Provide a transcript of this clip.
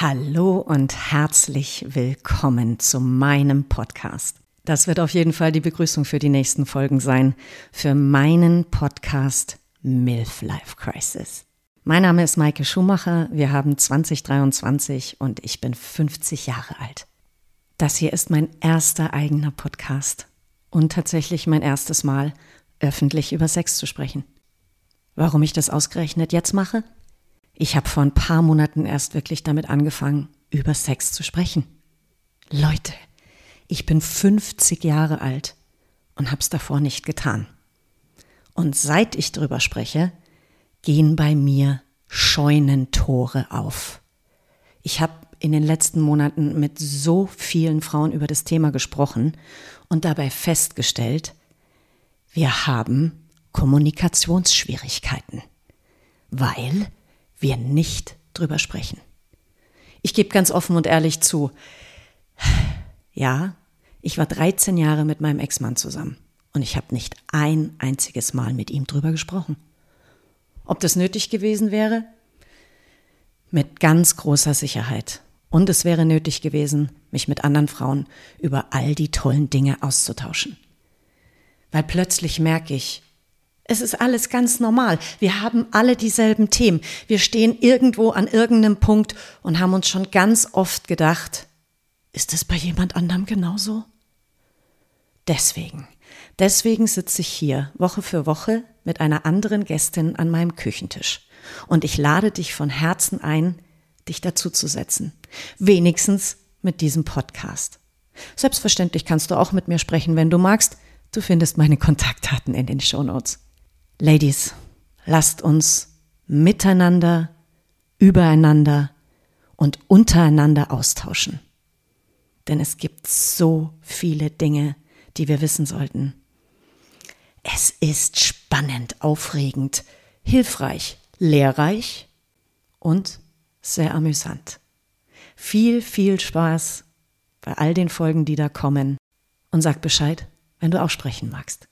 Hallo und herzlich willkommen zu meinem Podcast. Das wird auf jeden Fall die Begrüßung für die nächsten Folgen sein, für meinen Podcast MILF Life Crisis. Mein Name ist Maike Schumacher, wir haben 2023 und ich bin 50 Jahre alt. Das hier ist mein erster eigener Podcast und tatsächlich mein erstes Mal, öffentlich über Sex zu sprechen. Warum ich das ausgerechnet jetzt mache? Ich habe vor ein paar Monaten erst wirklich damit angefangen, über Sex zu sprechen. Leute, ich bin 50 Jahre alt und hab's davor nicht getan. Und seit ich drüber spreche, gehen bei mir Scheunentore auf. Ich habe in den letzten Monaten mit so vielen Frauen über das Thema gesprochen und dabei festgestellt, wir haben Kommunikationsschwierigkeiten, weil wir nicht drüber sprechen. Ich gebe ganz offen und ehrlich zu, ja, ich war 13 Jahre mit meinem Ex-Mann zusammen und ich habe nicht ein einziges Mal mit ihm drüber gesprochen. Ob das nötig gewesen wäre? Mit ganz großer Sicherheit. Und es wäre nötig gewesen, mich mit anderen Frauen über all die tollen Dinge auszutauschen. Weil plötzlich merke ich, es ist alles ganz normal. Wir haben alle dieselben Themen. Wir stehen irgendwo an irgendeinem Punkt und haben uns schon ganz oft gedacht, ist es bei jemand anderem genauso? Deswegen, deswegen sitze ich hier Woche für Woche mit einer anderen Gästin an meinem Küchentisch. Und ich lade dich von Herzen ein, dich dazu zu setzen. Wenigstens mit diesem Podcast. Selbstverständlich kannst du auch mit mir sprechen, wenn du magst. Du findest meine Kontaktdaten in den Show Notes. Ladies, lasst uns miteinander, übereinander und untereinander austauschen. Denn es gibt so viele Dinge, die wir wissen sollten. Es ist spannend, aufregend, hilfreich, lehrreich und sehr amüsant. Viel, viel Spaß bei all den Folgen, die da kommen. Und sag Bescheid, wenn du auch sprechen magst.